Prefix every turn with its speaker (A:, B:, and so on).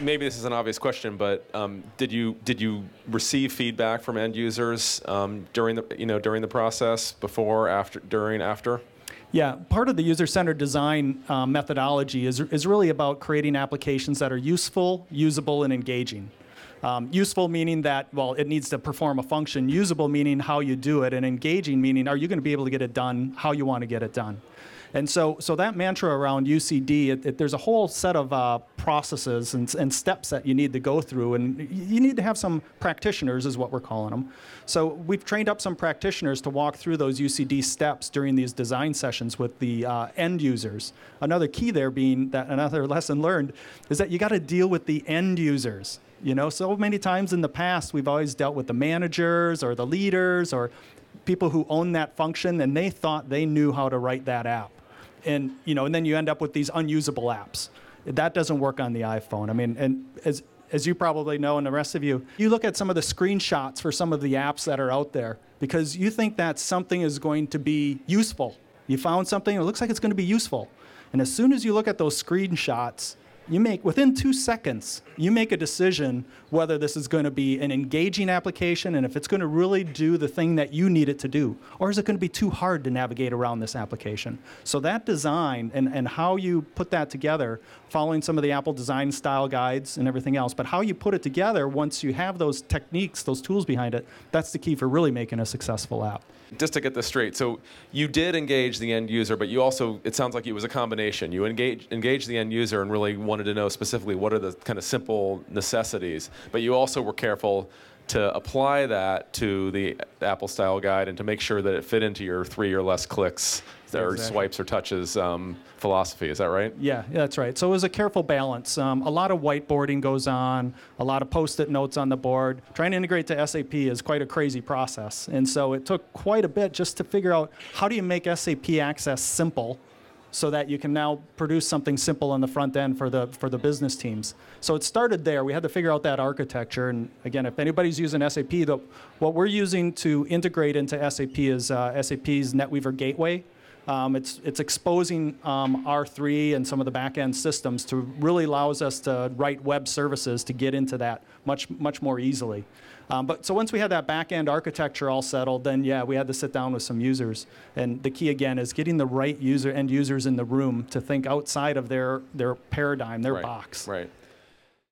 A: maybe this is an obvious question, but um, did you did you receive feedback from end users um, during the you know during the process, before, after, during, after?
B: Yeah, part of the user-centered design uh, methodology is, is really about creating applications that are useful, usable, and engaging. Um, useful meaning that, well, it needs to perform a function. Usable meaning how you do it, and engaging meaning are you going to be able to get it done how you want to get it done. And so, so that mantra around UCD, it, it, there's a whole set of uh, processes and, and, steps that you need to go through, and you need to have some practitioners, is what we're calling them. So we've trained up some practitioners to walk through those UCD steps during these design sessions with the uh, end users. Another key there being that another lesson learned is that you got to deal with the end users. You know, so many times in the past we've always dealt with the managers or the leaders or people who own that function, and they thought they knew how to write that app and you know, and then you end up with these unusable apps. That doesn't work on the iPhone. I mean, and as as you probably know, and the rest of you, you look at some of the screenshots for some of the apps that are out there because you think that something is going to be useful. You found something, it looks like it's going to be useful. And as soon as you look at those screenshots, you make within two seconds you make a decision whether this is going to be an engaging application and if it's going to really do the thing that you need it to do or is it going to be too hard to navigate around this application so that design and, and how you put that together following some of the apple design style guides and everything else but how you put it together once you have those techniques those tools behind it that's the key for really making a successful app
A: just to get this straight, so you did engage the end user, but you also, it sounds like it was a combination. You engage, engaged the end user and really wanted to know specifically what are the kind of simple necessities, but you also were careful to apply that to the Apple style guide and to make sure that it fit into your three or less clicks or exactly. swipes or touches um, philosophy. Is that right?
B: Yeah, that's right. So it was a careful balance. Um, a lot of whiteboarding goes on, a lot of post-it notes on the board. Trying to integrate to SAP is quite a crazy process, and so it took quite a bit just to figure out how do you make SAP Access simple so that you can now produce something simple on the front end for the for the business teams. So it started there. We had to figure out that architecture. And again, if anybody's using SAP, the, what we're using to integrate into SAP is uh, SAP's NetWeaver Gateway. Um, it's, it's exposing um, R3 and some of the back-end systems to really allows us to write web services to get into that much, much more easily. Um, but so once we had that back-end architecture all settled, then yeah, we had to sit down with some users. And the key again is getting the right user end users in the room to think outside of their, their paradigm, their
A: right.
B: box.
A: Right.